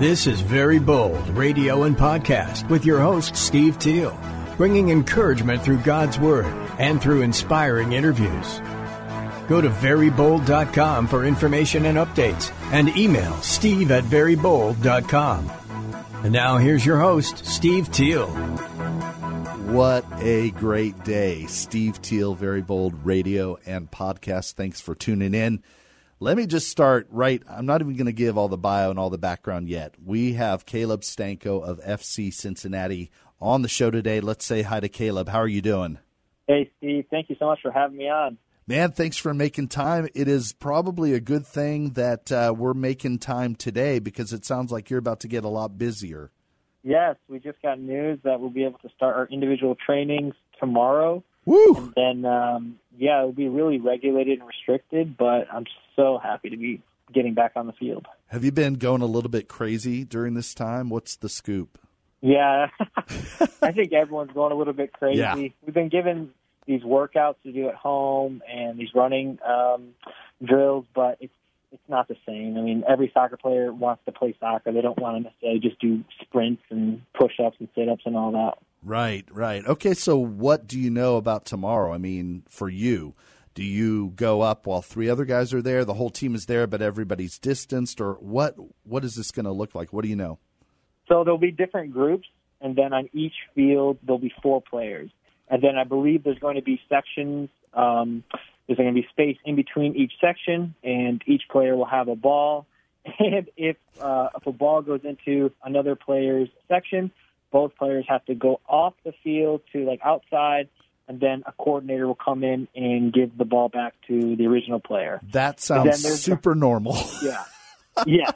This is Very Bold Radio and Podcast with your host, Steve Teal, bringing encouragement through God's Word and through inspiring interviews. Go to verybold.com for information and updates and email steve at verybold.com. And now here's your host, Steve Teal. What a great day. Steve Teal, Very Bold Radio and Podcast. Thanks for tuning in. Let me just start right. I'm not even going to give all the bio and all the background yet. We have Caleb Stanko of FC Cincinnati on the show today. Let's say hi to Caleb. How are you doing? Hey, Steve. Thank you so much for having me on. Man, thanks for making time. It is probably a good thing that uh, we're making time today because it sounds like you're about to get a lot busier. Yes, we just got news that we'll be able to start our individual trainings tomorrow. Woo! And then, um, yeah, it'll be really regulated and restricted, but I'm so happy to be getting back on the field. Have you been going a little bit crazy during this time? What's the scoop? Yeah, I think everyone's going a little bit crazy. Yeah. We've been given these workouts to do at home and these running um, drills, but it's it's not the same. I mean, every soccer player wants to play soccer. They don't want to necessarily just do sprints and push-ups and sit-ups and all that. Right, right. Okay, so what do you know about tomorrow? I mean, for you, do you go up while three other guys are there? The whole team is there, but everybody's distanced, or what? What is this going to look like? What do you know? So there'll be different groups, and then on each field there'll be four players, and then I believe there's going to be sections. Um, there's going to be space in between each section, and each player will have a ball. And if uh, if a ball goes into another player's section, both players have to go off the field to like outside, and then a coordinator will come in and give the ball back to the original player. That sounds super normal. Yeah, yeah.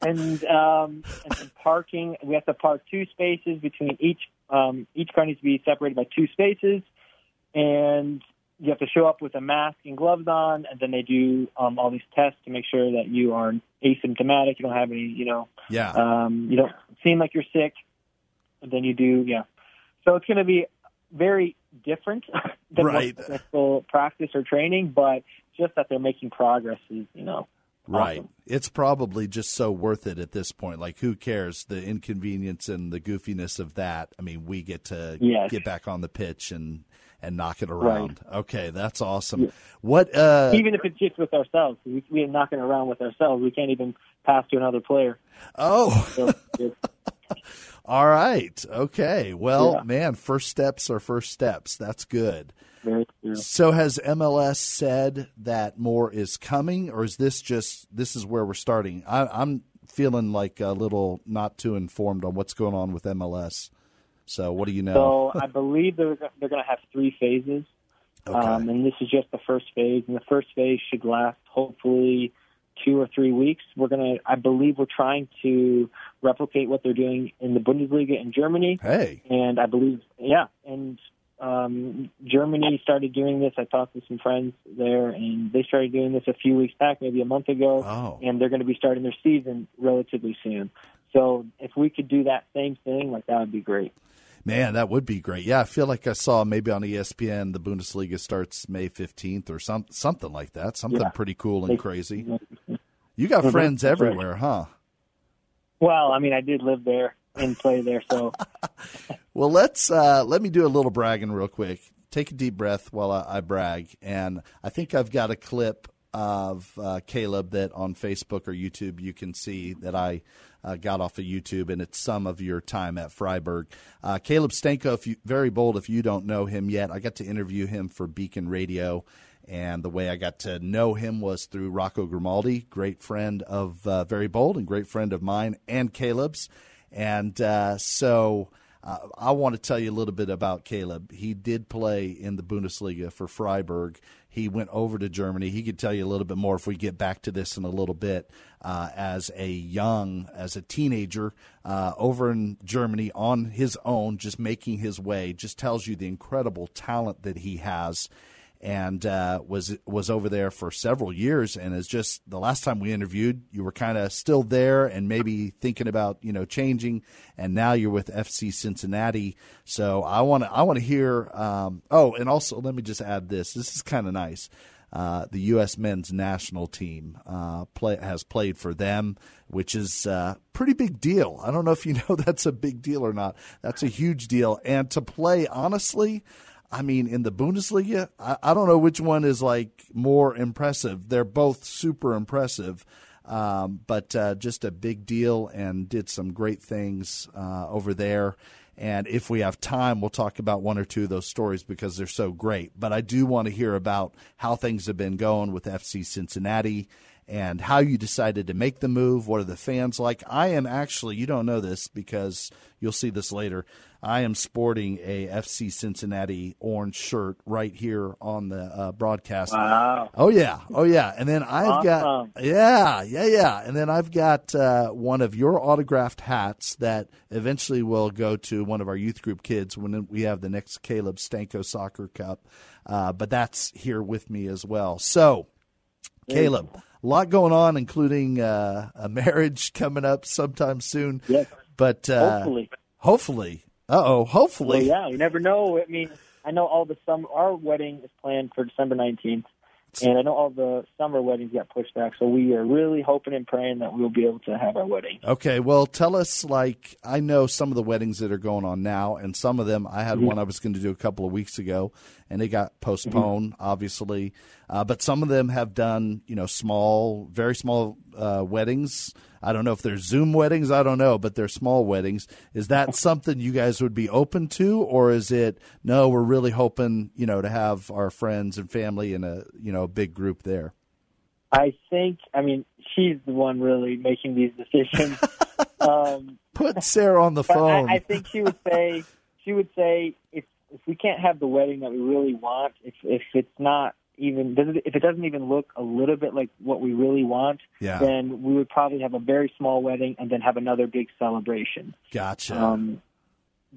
And um, and then parking, we have to park two spaces between each. Um, each car needs to be separated by two spaces, and you have to show up with a mask and gloves on. And then they do um, all these tests to make sure that you are asymptomatic. You don't have any, you know, yeah. um, you don't seem like you're sick. And then you do, yeah. So it's going to be very different than Right. successful practice or training, but just that they're making progress is, you know, Right. awesome. It's probably just so worth it at this point. Like, who cares the inconvenience and the goofiness of that? I mean, we get to Yes. get back on the pitch and and knock it around. Okay, that's awesome. What? uh even if it's just with ourselves. We, we're knocking around with ourselves. We can't even pass to another player. Oh, So all right. Okay. Well, Yeah. man, first steps are first steps. That's good. So has MLS said that more is coming, or is this just this is where we're starting? I, I'm feeling like a little not too informed on what's going on with MLS. So what do you know? So I believe they're they're going to have three phases, okay. um, and this is just the first phase. And the first phase should last hopefully two or three weeks. We're going to, I believe, we're trying to replicate what they're doing in the Bundesliga in Germany. hey, and I believe, yeah, and um, Germany started doing this. I talked to some friends there, and they started doing this a few weeks back, maybe a month ago, Oh. and they're going to be starting their season relatively soon. So if we could do that same thing, like that would be great. Man, that would be great. Yeah, I feel like I saw maybe on ESPN the Bundesliga starts May fifteenth or some something like that. Something Yeah. pretty cool and crazy. You got friends everywhere, huh? Well, I mean, I did live there and play there, so Well, let's uh, let me do a little bragging real quick. Take a deep breath while I, I brag, and I think I've got a clip of uh, Caleb that on Facebook or YouTube you can see that I uh, got off of YouTube, and it's some of your time at Freiburg. Uh, Caleb Stanko, if you very bold, if you don't know him yet, I got to interview him for Beacon Radio. And the way I got to know him was through Rocco Grimaldi, great friend of uh, Very Bold and great friend of mine and Caleb's. And uh, so uh, I want to tell you a little bit about Caleb. He did play in the Bundesliga for Freiburg. He went over to Germany. He could tell you a little bit more if we get back to this in a little bit. Uh, as a young, as a teenager, uh, over in Germany on his own, just making his way, just tells you the incredible talent that he has and uh, was was over there for several years. And is just the last time we interviewed, you were kind of still there and maybe thinking about you know changing. And now you're with FC Cincinnati. So I want to I want to hear. Um, oh, and also let me just add this. This is kind of nice. uh, the U.S. men's national team uh, play, has played for them, which is a uh, pretty big deal. I don't know if you know that's a big deal or not. That's a huge deal. And to play, honestly, I mean, in the Bundesliga, I, I don't know which one is like more impressive. They're both super impressive. Um, but uh, just a big deal and did some great things uh, over there. And if we have time, we'll talk about one or two of those stories because they're so great. But I do want to hear about how things have been going with FC Cincinnati and how you decided to make the move. What are the fans like? I am actually, you don't know this because you'll see this later. I am sporting a FC Cincinnati orange shirt right here on the uh, broadcast. Wow. Oh yeah, oh yeah. And then I've awesome. got yeah, yeah, yeah. And then I've got uh, one of your autographed hats that eventually will go to one of our youth group kids when we have the next Caleb Stanko Soccer Cup. Uh, but that's here with me as well. So, Caleb, a lot going on, including uh, a marriage coming up sometime soon. Yes. But uh, hopefully, hopefully, uh oh, hopefully. Well, yeah, you never know. I mean, I know all the summer. Our wedding is planned for December nineteenth, and I know all the summer weddings got pushed back. So we are really hoping and praying that we'll be able to have our wedding. Okay, well, tell us. Like, I know some of the weddings that are going on now, and some of them. I had mm-hmm. one I was going to do a couple of weeks ago, and it got postponed, mm-hmm. obviously. Uh, but some of them have done, you know, small, very small uh, weddings I don't know if they're Zoom weddings. I don't know, but they're small weddings. Is that something you guys would be open to, or is it no? We're really hoping you know to have our friends and family in a you know a big group there. I think. I mean, she's the one really making these decisions. um, Put Sarah on the phone. I, I think she would say she would say if if we can't have the wedding that we really want, if if it's not even if it doesn't even look a little bit like what we really want, yeah. then we would probably have a very small wedding and then have another big celebration. Gotcha. Um,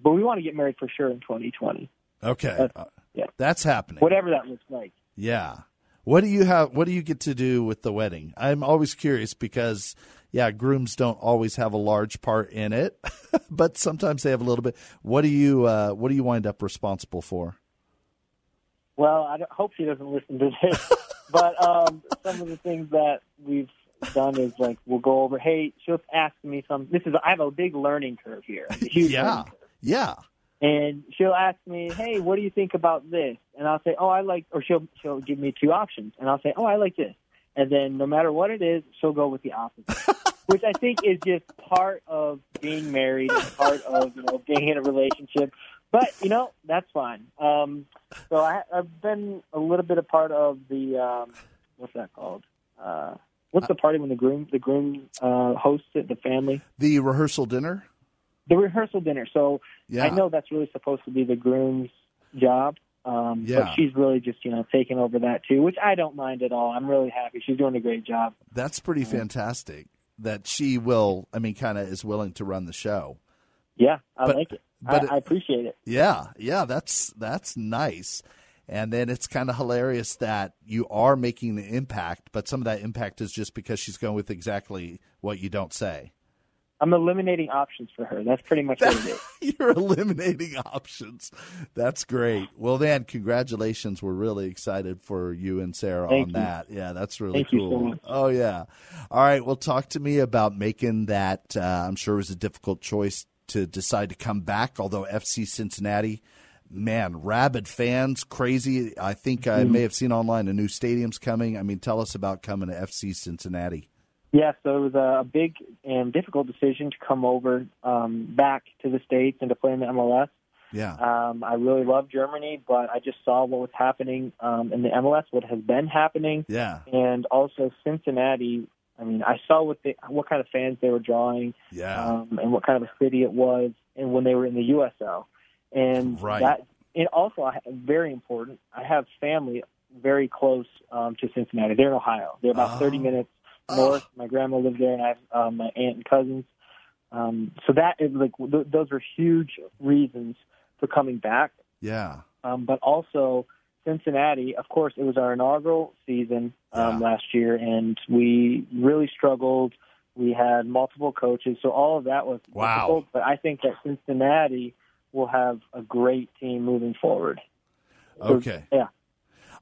but we want to get married for sure in 2020. Okay. That's, uh, yeah. That's happening. Whatever that looks like. Yeah. What do you have what do you get to do with the wedding? I'm always curious because yeah, grooms don't always have a large part in it, but sometimes they have a little bit. What do you uh, what do you wind up responsible for? Well, I hope she doesn't listen to this. but um, some of the things that we've done is like we'll go over. Hey, she'll ask me some. This is I have a big learning curve here. yeah, yeah. And she'll ask me, "Hey, what do you think about this?" And I'll say, "Oh, I like," or she'll she'll give me two options, and I'll say, "Oh, I like this." And then no matter what it is, she'll go with the opposite, which I think is just part of being married, and part of you know being in a relationship but you know that's fine. Um, so I, I've been a little bit a part of the um, what's that called? Uh, what's the party when the groom the groom uh, hosts it? The family. The rehearsal dinner. The rehearsal dinner. So yeah. I know that's really supposed to be the groom's job. Um, yeah. But she's really just you know taking over that too, which I don't mind at all. I'm really happy. She's doing a great job. That's pretty fantastic. That she will. I mean, kind of is willing to run the show. Yeah, I but, like it. But I, I appreciate it. Yeah, yeah, that's that's nice. And then it's kind of hilarious that you are making the impact, but some of that impact is just because she's going with exactly what you don't say. I'm eliminating options for her. That's pretty much what it is. You're eliminating options. That's great. Well, then, congratulations. We're really excited for you and Sarah Thank on you. that. Yeah, that's really Thank cool. So oh, yeah. All right. Well, talk to me about making that. Uh, I'm sure it was a difficult choice to decide to come back, although FC Cincinnati, man, rabid fans, crazy. I think I mm-hmm. may have seen online a new stadium's coming. I mean, tell us about coming to FC Cincinnati. Yeah, so it was a big and difficult decision to come over um, back to the States and to play in the MLS. Yeah. Um, I really love Germany, but I just saw what was happening um, in the MLS, what has been happening. Yeah. And also Cincinnati I mean, I saw what they, what kind of fans they were drawing, yeah, um, and what kind of a city it was, and when they were in the USL, and right. that, and also I, very important. I have family very close um, to Cincinnati. They're in Ohio. They're about oh. 30 minutes north. Oh. My grandma lived there, and I have um, my aunt and cousins. Um, so that is like th- those are huge reasons for coming back. Yeah. Um, but also Cincinnati, of course, it was our inaugural season um, yeah. last year, and we really struggled. We had multiple coaches, so all of that was wow. difficult. But I think that Cincinnati will have a great team moving forward. Okay. So, yeah.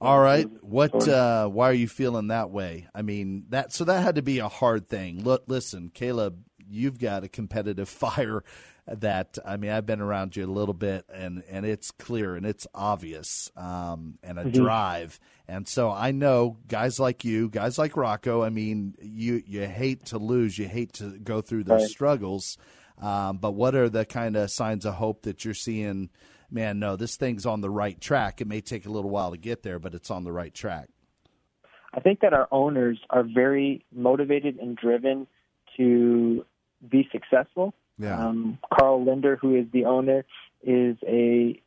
All right. What? Uh, why are you feeling that way? I mean, that so that had to be a hard thing. Look, listen, Caleb, you've got a competitive fire. That I mean, I've been around you a little bit, and and it's clear and it's obvious, um, and a mm-hmm. drive. And so I know guys like you, guys like Rocco. I mean, you you hate to lose, you hate to go through those right. struggles. Um, but what are the kind of signs of hope that you're seeing? Man, no, this thing's on the right track. It may take a little while to get there, but it's on the right track. I think that our owners are very motivated and driven to be successful. Yeah. Um, Carl Lindner, who is the owner, is a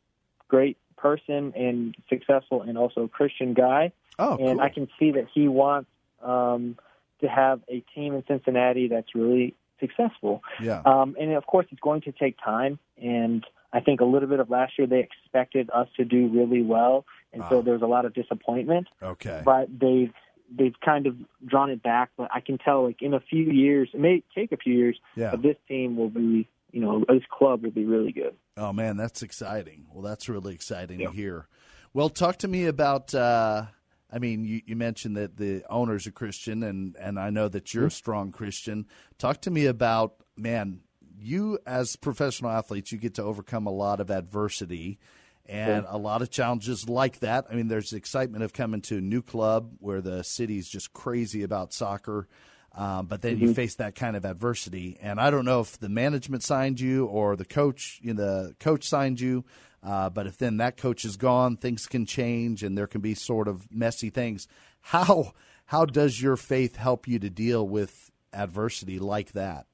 great person and successful and also a Christian guy. Oh, and cool. I can see that he wants um, to have a team in Cincinnati that's really successful. Yeah. Um, and of course, it's going to take time. And I think a little bit of last year they expected us to do really well, and so there was a lot of disappointment. Okay. But they've they've kind of drawn it back. But I can tell, like in a few years, it may take a few years, yeah. but this team will be, you know, this club will be really good. Oh man, that's exciting. Well, that's really exciting yeah. to hear. Well, talk to me about. Uh, I mean, you, you, mentioned that the owner's a Christian, and, and I know that you're mm-hmm. a strong Christian. Talk to me about, man, you as professional athletes, you get to overcome a lot of adversity and a lot of challenges like that. I mean, there's excitement of coming to a new club where the city's just crazy about soccer. Um, but then mm-hmm. you face that kind of adversity, and I don't know if the management signed you or the coach, you know, the coach signed you. Uh, but if then that coach is gone, things can change, and there can be sort of messy things. How how does your faith help you to deal with adversity like that?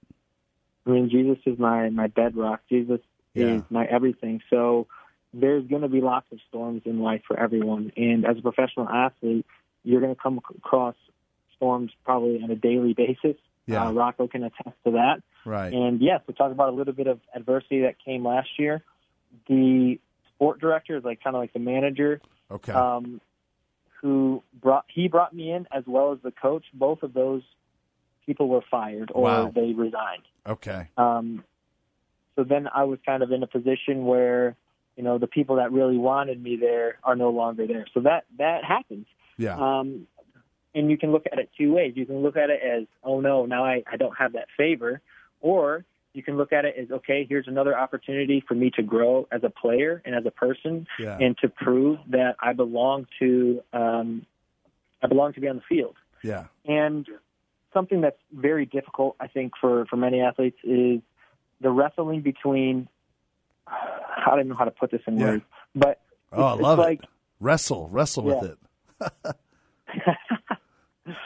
I mean, Jesus is my my bedrock. Jesus yeah. is my everything. So there's going to be lots of storms in life for everyone. And as a professional athlete, you're going to come across storms probably on a daily basis. Yeah. Uh, Rocco can attest to that. Right. And yes, we talk about a little bit of adversity that came last year. The sport director is like kind of like the manager. Okay. Um, who brought he brought me in as well as the coach. Both of those people were fired or wow. they resigned. Okay. Um, so then I was kind of in a position where you know the people that really wanted me there are no longer there. So that that happens. Yeah. Um, and you can look at it two ways. You can look at it as, oh no, now I, I don't have that favor, or you can look at it as, okay, here's another opportunity for me to grow as a player and as a person, yeah. and to prove that I belong to um, I belong to be on the field. Yeah. And something that's very difficult, I think, for for many athletes is the wrestling between. I don't know how to put this in yeah. words, but oh, I love like, it. Wrestle, wrestle yeah. with it.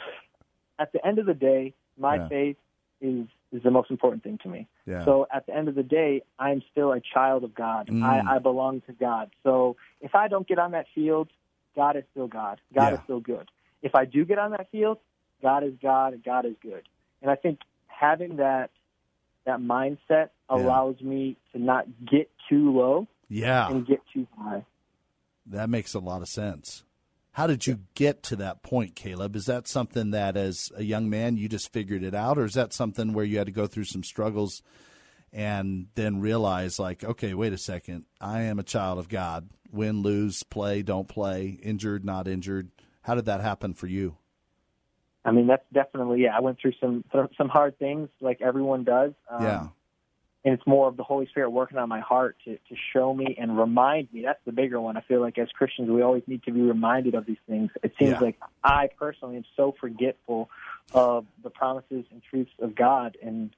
at the end of the day, my yeah. faith is is the most important thing to me. Yeah. So at the end of the day, I'm still a child of God. Mm. I, I belong to God. So if I don't get on that field, God is still God. God Yeah. is still good. If I do get on that field, God is God and God is good. And I think having that that mindset allows me to not get too low Yeah. and get too high. That makes a lot of sense. How did you get to that point, Caleb? Is that something that, as a young man, you just figured it out, or is that something where you had to go through some struggles and then realize, like, okay, wait a second, I am a child of God. Win, lose, play, don't play, injured, not injured. How did that happen for you? I mean, that's definitely yeah. I went through some some hard things, like everyone does. Um, yeah. and it's more of the Holy Spirit working on my heart to, to show me and remind me. That's the bigger one. I feel like as Christians, we always need to be reminded of these things. It seems Yeah. like I personally am so forgetful of the promises and truths of God, and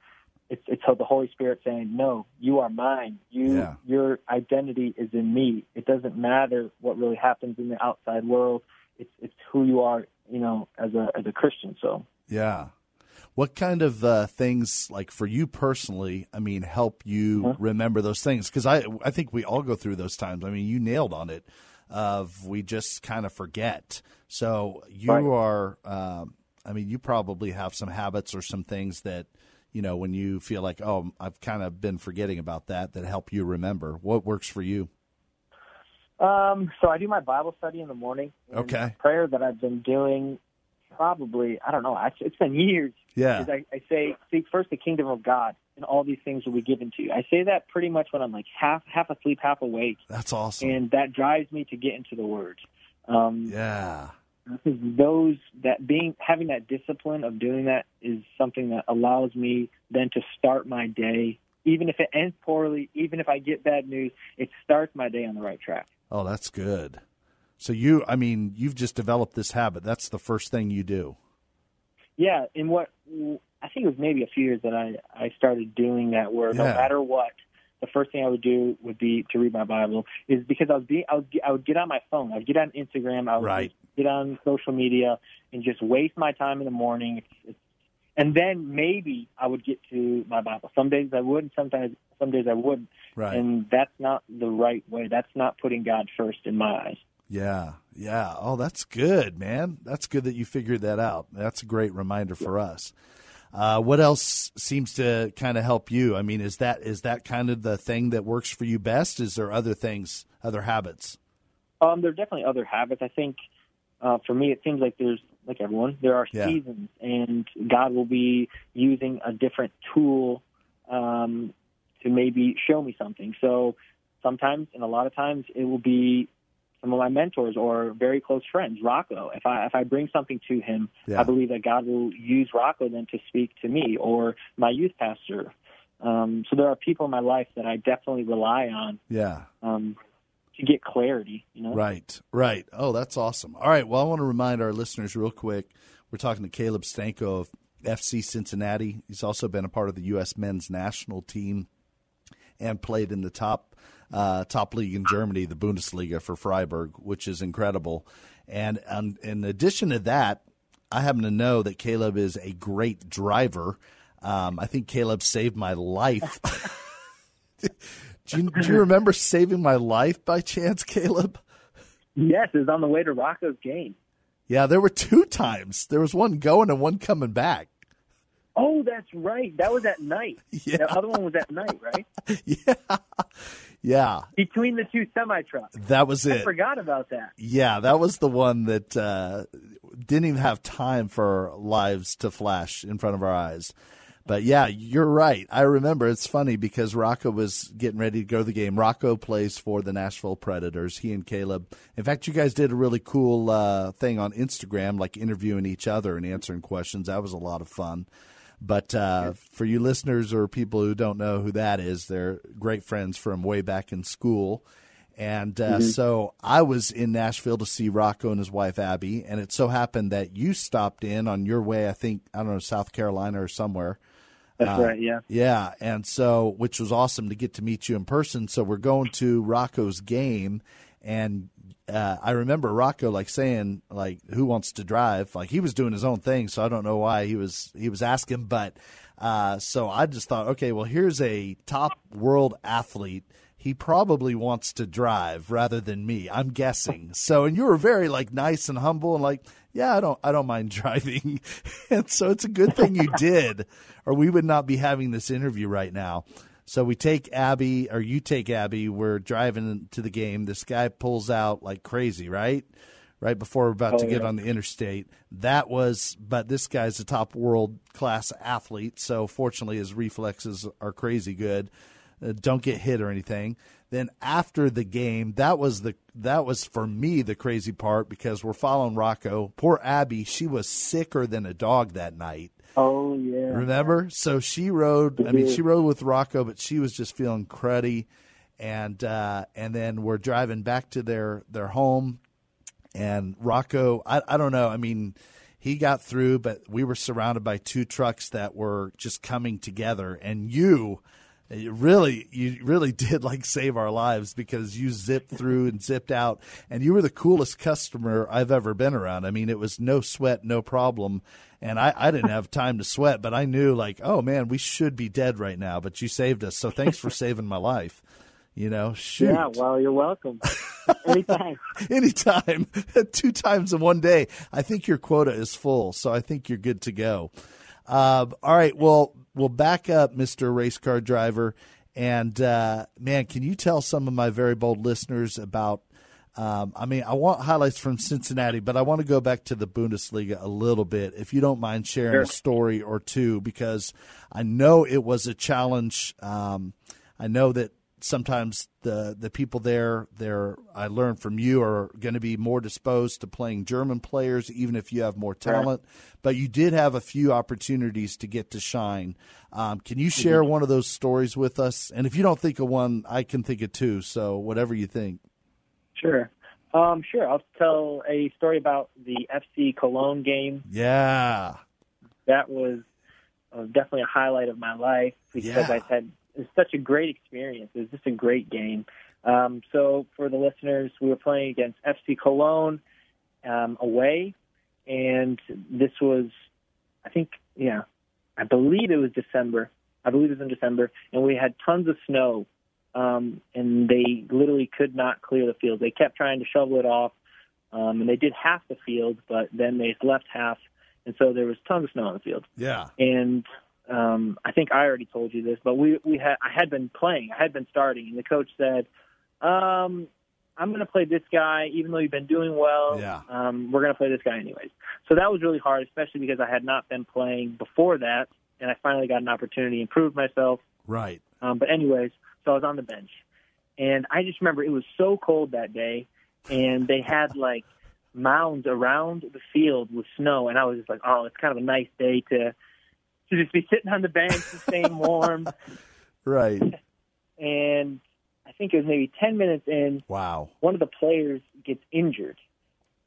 it's it's the Holy Spirit saying, "No, you are mine. You Yeah. your identity is in me. It doesn't matter what really happens in the outside world. It's it's who you are, you know, as a as a Christian." So. Yeah. What kind of uh, things, like for you personally, I mean, help you remember those things? Because I, I think we all go through those times. I mean, you nailed on it. Of we just kind of forget. So you Right. are. Um, I mean, you probably have some habits or some things that you know when you feel like, oh, I've kind of been forgetting about that. That help you remember. What works for you? Um, so I do my Bible study in the morning. Okay. Prayer that I've been doing probably I don't know. Actually, it's been years. Yeah. I, I say seek first the kingdom of God, and all these things will be given to you. I say that pretty much when I'm like half half asleep, half awake, That's awesome. and that drives me to get into the Word. Um, Yeah. those that being having that discipline of doing that is something that allows me then to start my day even if it ends poorly even if i get bad news it starts my day on the right track Oh, that's good. So you, I mean, you've just developed this habit. That's the first thing you do. yeah and what i think it was maybe a few years that i i started doing that where no matter what the first thing I would do would be to read my Bible, is because I was being, I would, I would get on my phone, I would get on Instagram, I would Right. get on social media, and just waste my time in the morning. It's, it's, and then maybe I would get to my Bible. Some days I would, and sometimes some days I wouldn't. Right. And that's not the right way. That's not putting God first in my eyes. Yeah, yeah. Oh, that's good, man. That's good that you figured that out. That's a great reminder for us. Uh, what else seems to kind of help you? I mean, is that is that kind of the thing that works for you best? Is there other things, other habits? Um, there are definitely other habits. I think uh, for me, it seems like there's like everyone, there are Yeah. seasons, and God will be using a different tool um, to maybe show me something. So sometimes, and a lot of times, it will be some of my mentors or very close friends. Rocco, if I if I bring something to him, Yeah. I believe that God will use Rocco then to speak to me or my youth pastor. Um, so there are people in my life that I definitely rely on Yeah. um, to get clarity. You know, Right, right. Oh, that's awesome. All right. Well, I want to remind our listeners real quick. We're talking to Caleb Stanko of FC Cincinnati. He's also been a part of the U.S. men's national team and played in the top uh, top league in Germany, the Bundesliga for Freiburg, which is incredible. And um, in addition to that, I happen to know that Caleb is a great driver. Um, I think Caleb saved my life. do, you, do you remember saving my life by chance, Caleb? Yes, it was on the way to Rocco's game. Yeah, there were two times. There was one going and one coming back. Oh, that's right. That was at night. Yeah. The other one was at night, right? Yeah. Yeah, Between the two semi trucks. that was I it. forgot about that. Yeah, that was the one that uh, didn't even have time for lives to flash in front of our eyes. But yeah, you're right. I remember. It's funny because Rocco was getting ready to go to the game. Rocco plays for the Nashville Predators. He and Caleb. In fact, you guys did a really cool uh, thing on Instagram, like interviewing each other and answering questions. That was a lot of fun. But uh, for you listeners or people who don't know who that is, they're great friends from way back in school. And uh, so I was in Nashville to see Rocco and his wife Abby, and it so happened that you stopped in on your way. I think I don't know South Carolina or somewhere. That's right, yeah. Yeah, and so which was awesome to get to meet you in person. So we're going to Rocco's game, and uh, I remember Rocco like saying like, "Who wants to drive?" Like he was doing his own thing, so I don't know why he was he was asking, but uh, so I just thought, okay, well here's a top world athlete. He probably wants to drive rather than me. I'm guessing. So, and you were very like nice and humble and like, yeah, I don't, I don't mind driving. and so it's a good thing you did, or we would not be having this interview right now. So we take Abby, or you take Abby. We're driving to the game. This guy pulls out like crazy, right? Right before we're about Oh, to get yeah. on the interstate. That was, but this guy's a top world class athlete. So fortunately, his reflexes are crazy good. Uh, don't get hit or anything. Then after the game, that was the that was for me the crazy part because we're following Rocco. Poor Abby, she was sicker than a dog that night. Oh, yeah. Remember? So she rode. I mean, she rode with Rocco, but she was just feeling cruddy. And uh, and then we're driving back to their their home, and Rocco. I I don't know. I mean, he got through, but we were surrounded by two trucks that were just coming together, and you. You really, you really did like save our lives because you zipped through and zipped out, and you were the coolest customer I've ever been around. I mean, it was no sweat, no problem, and I, I didn't have time to sweat, but I knew like, oh man, we should be dead right now, but you saved us, so thanks for saving my life. You know, shoot. Yeah, well, you're welcome. Anytime. Anytime, two times in one day. I think your quota is full, so I think you're good to go. Uh, all right, well, we'll back up, Mister Race Car Driver, and uh, man, can you tell some of my very bold listeners about? Um, I mean, I want highlights from Cincinnati, but I want to go back to the Bundesliga a little bit, if you don't mind sharing a story or two, because I know it was a challenge. Um, I know that sometimes the the people there there I learned from you are going to be more disposed to playing German players even if you have more talent. But you did have a few opportunities to get to shine. Um, can you share one of those stories with us? And if you don't think of one I can think of two so whatever you think. Sure. Um, sure. I'll tell a story about the FC Cologne game. Yeah. That was uh, definitely a highlight of my life because yeah. I had it's such a great experience. It was just a great game. Um, so for the listeners, we were playing against FC Cologne um, away, and this was, I think, yeah, I believe it was December. I believe it was in December, and we had tons of snow, um, and they literally could not clear the field. They kept trying to shovel it off, um, and they did half the field, but then they left half, and so there was tons of snow on the field. Yeah, and um, I think I already told you this, but we we had I had been playing, I had been starting, and the coach said, um, "I'm going to play this guy, even though you've been doing well. Yeah. Um, we're going to play this guy anyways." So that was really hard, especially because I had not been playing before that, and I finally got an opportunity to improve myself. Right. Um, but anyways, so I was on the bench, and I just remember it was so cold that day, and they had like mounds around the field with snow, and I was just like, "Oh, it's kind of a nice day to." To just be sitting on the bench and staying warm. right. And I think it was maybe 10 minutes in. Wow. One of the players gets injured,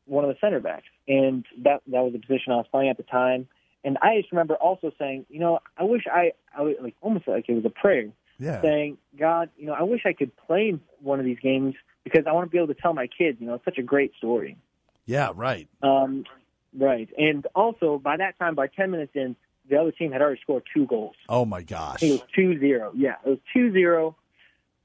one of the center backs. And that, that was the position I was playing at the time. And I just remember also saying, you know, I wish I, I was like almost like it was a prayer, yeah. saying, God, you know, I wish I could play in one of these games because I want to be able to tell my kids, you know, it's such a great story. Yeah, right. Um, right. And also by that time, by 10 minutes in, the other team had already scored two goals. Oh my gosh! it was two zero. Yeah, it was two zero,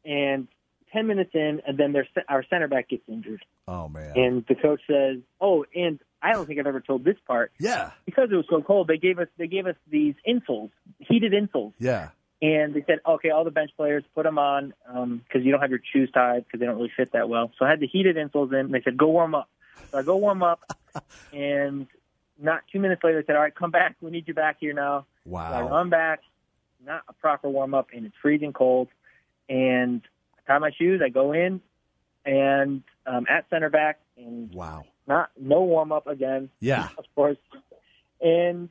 and ten minutes in, and then their our center back gets injured. Oh man! And the coach says, "Oh, and I don't think I've ever told this part. Yeah, because it was so cold, they gave us they gave us these insoles, heated insoles. Yeah." And they said, okay, all the bench players, put them on because um, you don't have your shoes tied because they don't really fit that well. So I had the heated insoles in. And they said, go warm up. So I go warm up, and not two minutes later, they said, "All right, come back. We need you back here now." Wow. So I run back, not a proper warm up, and it's freezing cold. And I tie my shoes. I go in, and um, at center back, and wow, not no warm up again. Yeah, of course. And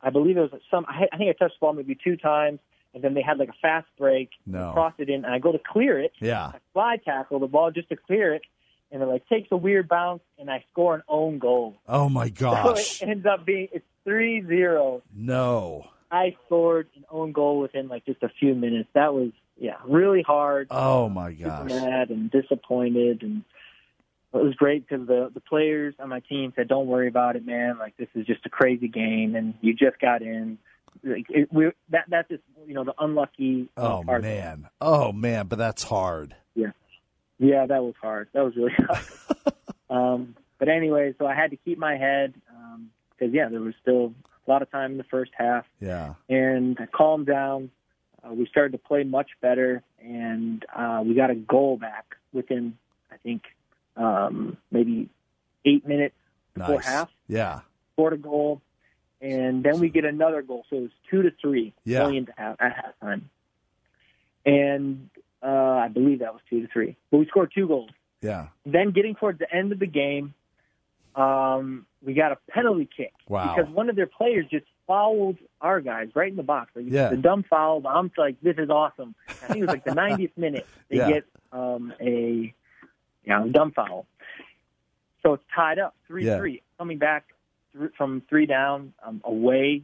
I believe it was some. I, I think I touched the ball maybe two times, and then they had like a fast break. No, cross it in, and I go to clear it. Yeah, I fly tackle the ball just to clear it, and it like takes a weird bounce, and I score an own goal. Oh my gosh! So it ends up being it's three zero. No, I scored an own goal within like just a few minutes. That was yeah, really hard. Oh my gosh! Mad and disappointed, and it was great because the the players on my team said, "Don't worry about it, man. Like this is just a crazy game, and you just got in." Like, it, we, that that's just you know the unlucky. Oh man! Oh man! But that's hard. Yeah. That was hard. That was really hard. um, but anyway, so I had to keep my head because um, yeah, there was still a lot of time in the first half. Yeah, and I calmed down. Uh, we started to play much better, and uh, we got a goal back within I think um, maybe eight minutes before nice. half. Yeah, scored a goal, and then we get another goal, so it was two to three yeah. going into half, at halftime. And uh, I believe that was two to three. But we scored two goals. Yeah. Then getting towards the end of the game, um, we got a penalty kick wow. because one of their players just fouled our guys right in the box. Like, yeah. The dumb foul. But I'm like, this is awesome. I think it was like the 90th minute. They yeah. get um, a you know, dumb foul. So it's tied up three yeah. three. Coming back th- from three down um, away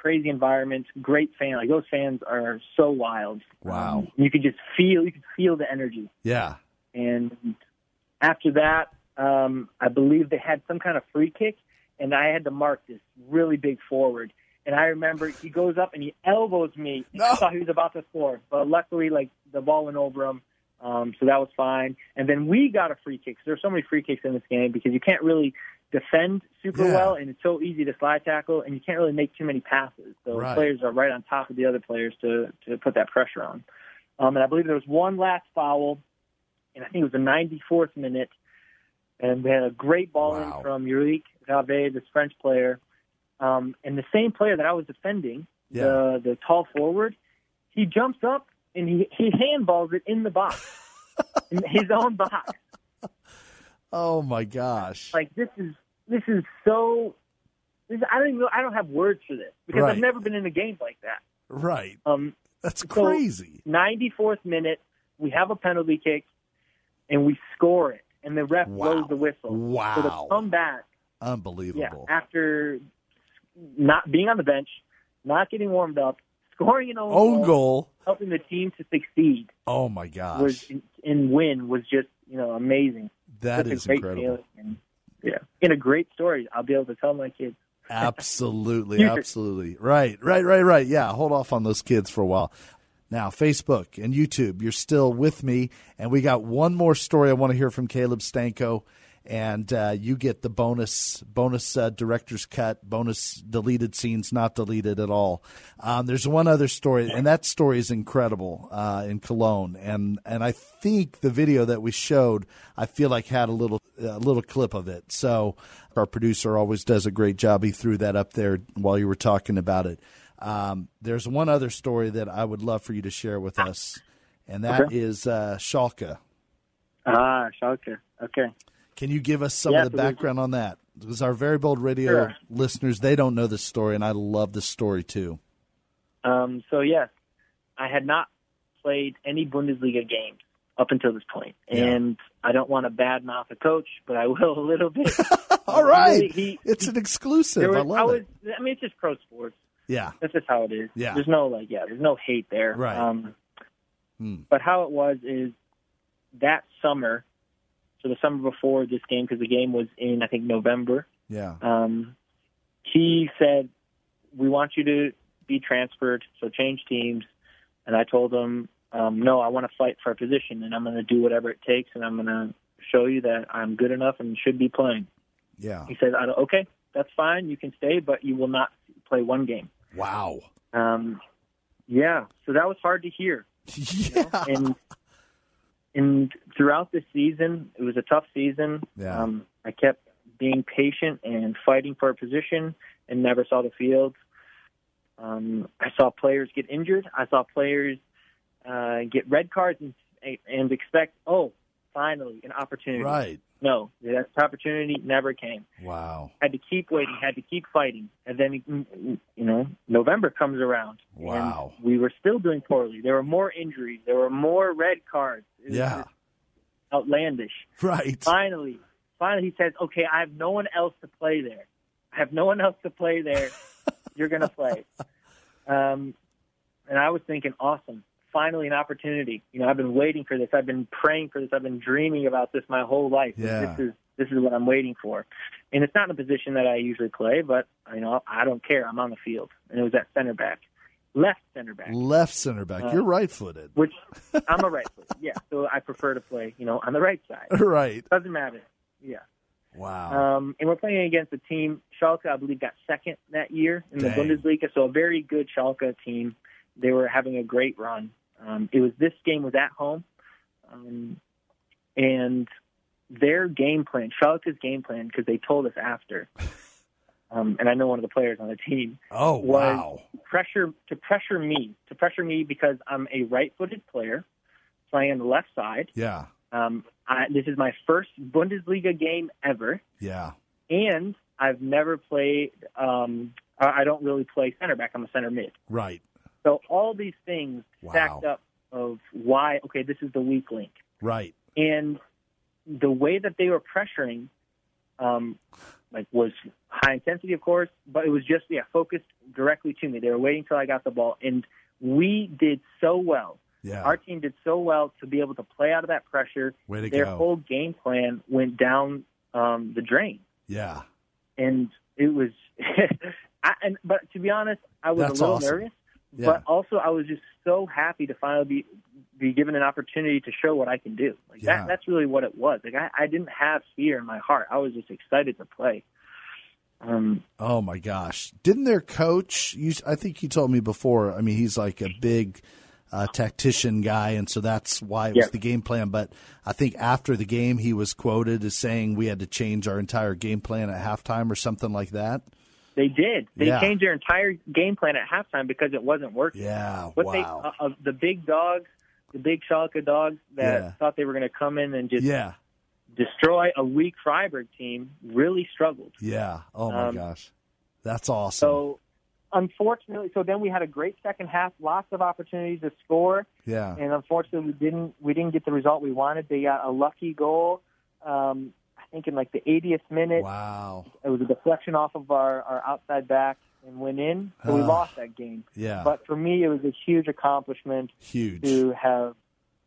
crazy environment, great fan. Like those fans are so wild. Wow. Um, you could just feel you could feel the energy. Yeah. And after that, um, I believe they had some kind of free kick, and I had to mark this really big forward. And I remember he goes up and he elbows me. No. I thought he was about to score, but luckily, like the ball went over him, um, so that was fine. And then we got a free kick. So there's so many free kicks in this game because you can't really defend super Yeah. well, and it's so easy to slide tackle, and you can't really make too many passes. So Right. players are right on top of the other players to to put that pressure on. Um, and I believe there was one last foul, and I think it was the 94th minute, and we had a great ball Wow. in from Yoric Ravet, this French player, um, and the same player that I was defending, Yeah. the the tall forward, he jumps up and he he handballs it in the box, in his own box. Oh my gosh! Like this is this is so. This, I don't even know. I don't have words for this because Right. I've never been in a game like that. Right. Um, That's so- crazy. 94th minute, we have a penalty kick, and we score it, and the ref Wow. blows the whistle. So Wow. to come back, yeah, Unbelievable. after not being on the bench, not getting warmed up, scoring an own, Own goal, goal. helping the team to succeed Oh my gosh. was and win was just you know amazing. That is incredible. And, yeah, in a great story. I'll be able to tell my kids. Absolutely, absolutely. Right, right, right, right. Yeah, hold off on those kids for a while. Now, Facebook and YouTube, you're still with me, and we got one more story I want to hear from Caleb Stanko, and uh, you get the bonus bonus uh, director's cut, bonus deleted scenes, not deleted at all. Um, there's one other story, and that story is incredible uh, in Cologne, and and I think the video that we showed, I feel like had a little a little clip of it. So our producer always does a great job. He threw that up there while you were talking about it. Um, there's one other story that I would love for you to share with us, and that is Okay. uh, Schalke. Ah, Schalke. Okay. Can you give us some Yeah, of the background on that? Because our very bold radio Sure. listeners, they don't know this story, and I love this story too. Um, so yes, I had not played any Bundesliga games up until this point, Yeah. and I don't want to badmouth a coach, but I will a little bit. All right, Really, he- it's an exclusive. Was, I love I was, it. I mean, it's just pro sports. Yeah, That's just how it is. Yeah. There's no like, yeah, there's no hate there. Right. Um, Hmm. But how it was is that summer, so the summer before this game, because the game was in I think November. yeah, Um, he said, "We want you to be transferred, so change teams." And I told him, um, "No, I want to fight for a position, and I'm going to do whatever it takes, and I'm going to show you that I'm good enough and should be playing." yeah. He said, I don't, "Okay, that's fine. You can stay, but you will not play one game." Wow. Um, yeah, so that was hard to hear. Yeah. And and throughout the season, it was a tough season. Yeah. Um, I kept being patient and fighting for a position, and never saw the field. Um, I saw players get injured. I saw players uh, get red cards and and expect, oh, finally an opportunity. Right. No, that opportunity never came Wow. had to keep waiting, had to keep fighting, and then mm, you know November comes around, Wow. we were still doing poorly. There were more injuries, there were more red cards. Yeah. outlandish. Right. Finally, finally, he says, "Okay, I have no one else to play there. I have no one else to play there. You're going to play." Um, and I was thinking, awesome. Finally, an opportunity. You know, I've been waiting for this. I've been praying for this. I've been dreaming about this my whole life. Yeah. This is this is what I'm waiting for. And it's not in a position that I usually play, but you know, I don't care. I'm on the field, and it was at center back, left center back, Left center back. Uh, You're right footed. which I'm a right foot. Yeah, so I prefer to play, you know, on the right side. Right. Doesn't matter. Yeah. Wow. Um, and we're playing against a team. Schalke, I believe, got second that year in the Bundesliga, so a very good Schalke team. They were having a great run. Um, it was this game was at home, um, and their game plan, Schalke's game plan, because they told us after. Um, and I know one of the players on the team oh, wow. pressure to pressure me to pressure me because I'm a right-footed player playing on the left side. Yeah. Um, I, this is my first Bundesliga game ever Yeah. and I've never played. Um, I don't really play center back. I'm a center mid. Right. So all these things Wow. stacked up of why. Okay, this is the weak link, Right. and the way that they were pressuring, um, like was high intensity, of course, but it was just yeah focused directly to me. They were waiting till I got the ball, and we did so well. Yeah. Our team did so well to be able to play out of that pressure. Way to Their go. whole game plan went down um, the drain. yeah. and it was I, and but to be honest i was That's a little awesome. nervous Yeah. but also i was just so happy to finally be be given an opportunity to show what i can do like Yeah. that that's really what it was like I, I didn't have fear in my heart i was just excited to play um Oh my gosh! Didn't their coach? You, I think he told me before. I mean, he's like a big uh, tactician guy, and so that's why it was Yeah. the game plan. But I think after the game, he was quoted as saying we had to change our entire game plan at halftime or something like that. They did. They Yeah. changed their entire game plan at halftime because it wasn't working. Yeah. What wow. they uh, the big dogs, the big Schalke dogs that Yeah. thought they were going to come in and just yeah. destroy a weak Freiburg team really struggled. Yeah. Oh my Um, gosh. That's awesome. So unfortunately, so then we had a great second half, lots of opportunities to score, yeah. and unfortunately we didn't we didn't get the result we wanted. They got a lucky goal. Um, think in like the 80th minute, Wow. it was a deflection off of our, our outside back and went in, so we lost that game. Yeah. But for me, it was a huge accomplishment Huge. to have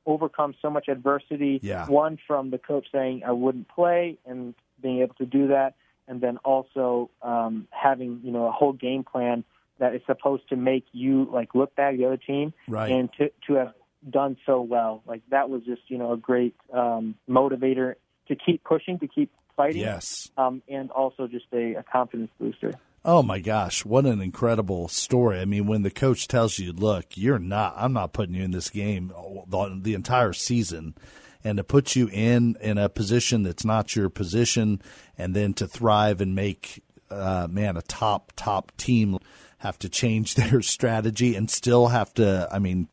overcome so much adversity. Yeah. One from the coach saying I wouldn't play and being able to do that, and then also um, having you know a whole game plan that is supposed to make you like look back at the other team Right. and to to have done so well. Like that was just you know a great um, motivator to keep pushing, to keep fighting, Yes. um, and also just a, a confidence booster. Oh my gosh, what an incredible story. I mean, when the coach tells you, look, you're not, I'm not putting you in this game the, the entire season, and to put you in, in a position that's not your position, and then to thrive and make, uh, man, a top, top team have to change their strategy and still have to, I mean,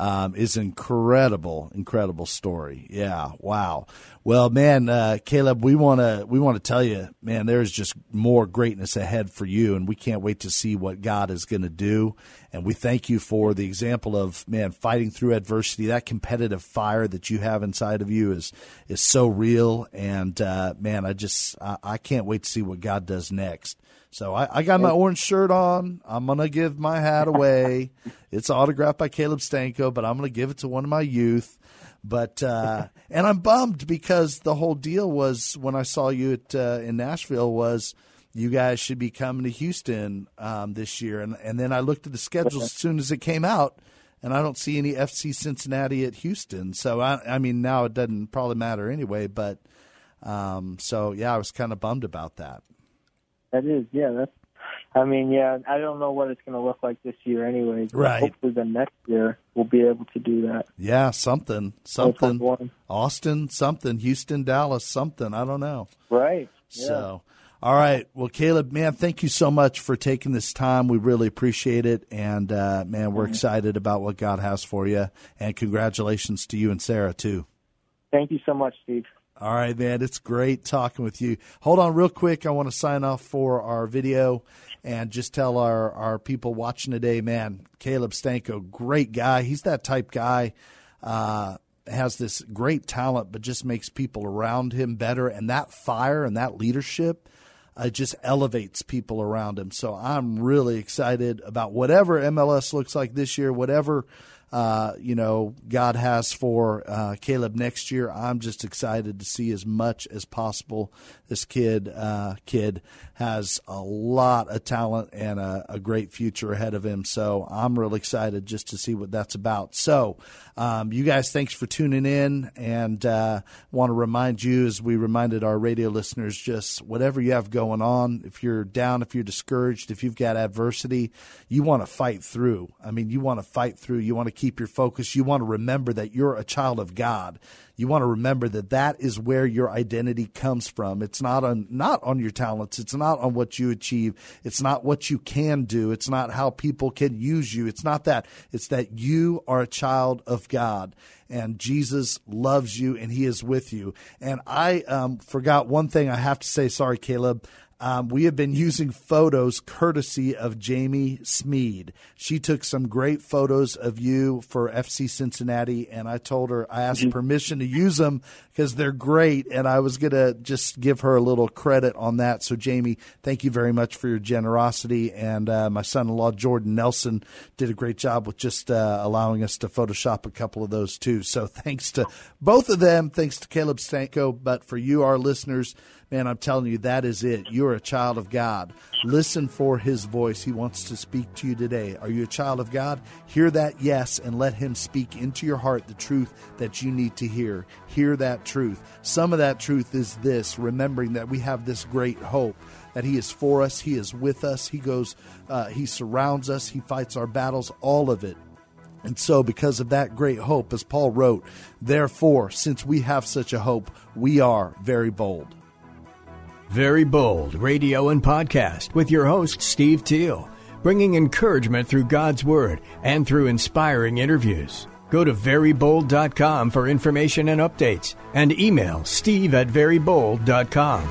um, is incredible, incredible story. Yeah, wow. Well, man, uh, Caleb, we want to we want to tell you, man, there's just more greatness ahead for you, and we can't wait to see what God is going to do. And we thank you for the example of man fighting through adversity. That competitive fire that you have inside of you is is so real, and uh, man, I just I, I can't wait to see what God does next. So I, I got my orange shirt on. I'm gonna give my hat away. it's autographed by Caleb Stanko, but I'm gonna give it to one of my youth. But uh, and I'm bummed because the whole deal was when I saw you at uh, in Nashville was you guys should be coming to Houston um, this year, and and then I looked at the schedule as soon as it came out, and I don't see any FC Cincinnati at Houston. So I I mean now it doesn't probably matter anyway, but um, so yeah, I was kind of bummed about that. That is, yeah. That's. I mean, yeah. I don't know what it's going to look like this year, anyways. Right. Hopefully, the next year we'll be able to do that. Yeah, something, something. Austin, something. Houston, Dallas, something. I don't know. Right. Yeah. So, all right. Well, Caleb, man, thank you so much for taking this time. We really appreciate it, and uh, man, we're excited about what God has for you. And congratulations to you and Sarah too. Thank you so much, Steve. All right, man. It's great talking with you. Hold on, real quick. I want to sign off for our video and just tell our, our people watching today, man, Caleb Stanko, great guy. He's that type guy, uh, has this great talent, but just makes people around him better. And that fire and that leadership uh, just elevates people around him. So I'm really excited about whatever MLS looks like this year, whatever uh, you know God has for uh, Caleb next year. I'm just excited to see as much as possible. This kid uh, kid has a lot of talent and a, a great future ahead of him. So I'm really excited just to see what that's about. So um, you guys, thanks for tuning in, and uh, want to remind you as we reminded our radio listeners, just whatever you have going on, if you're down, if you're discouraged, if you've got adversity, you want to fight through. I mean, you want to fight through. You want to keep your focus. You want to remember that you're a child of God. You want to remember that that is where your identity comes from. It's not on not on your talents. It's not on what you achieve. It's not what you can do. It's not how people can use you. It's not that. It's that you are a child of God and Jesus loves you and he is with you. And I um, forgot one thing I have to say. Sorry, Caleb. Um, we have been using photos courtesy of Jamie Smead. She took some great photos of you for FC Cincinnati, and I told her I asked permission to use them because they're great, and I was going to just give her a little credit on that. So, Jamie, thank you very much for your generosity. And uh, my son in law, Jordan Nelson, did a great job with just uh, allowing us to Photoshop a couple of those too. So, thanks to both of them. Thanks to Caleb Stanko. But for you, our listeners, Man, I'm telling you, that is it. You're a child of God. Listen for his voice. He wants to speak to you today. Are you a child of God? Hear that yes and let him speak into your heart the truth that you need to hear. Hear that truth. Some of that truth is this remembering that we have this great hope that he is for us, he is with us, he goes, uh, he surrounds us, he fights our battles, all of it. And so, because of that great hope, as Paul wrote, therefore, since we have such a hope, we are very bold. Very Bold Radio and Podcast with your host, Steve Teal, bringing encouragement through God's Word and through inspiring interviews. Go to verybold.com for information and updates and email steve at verybold.com.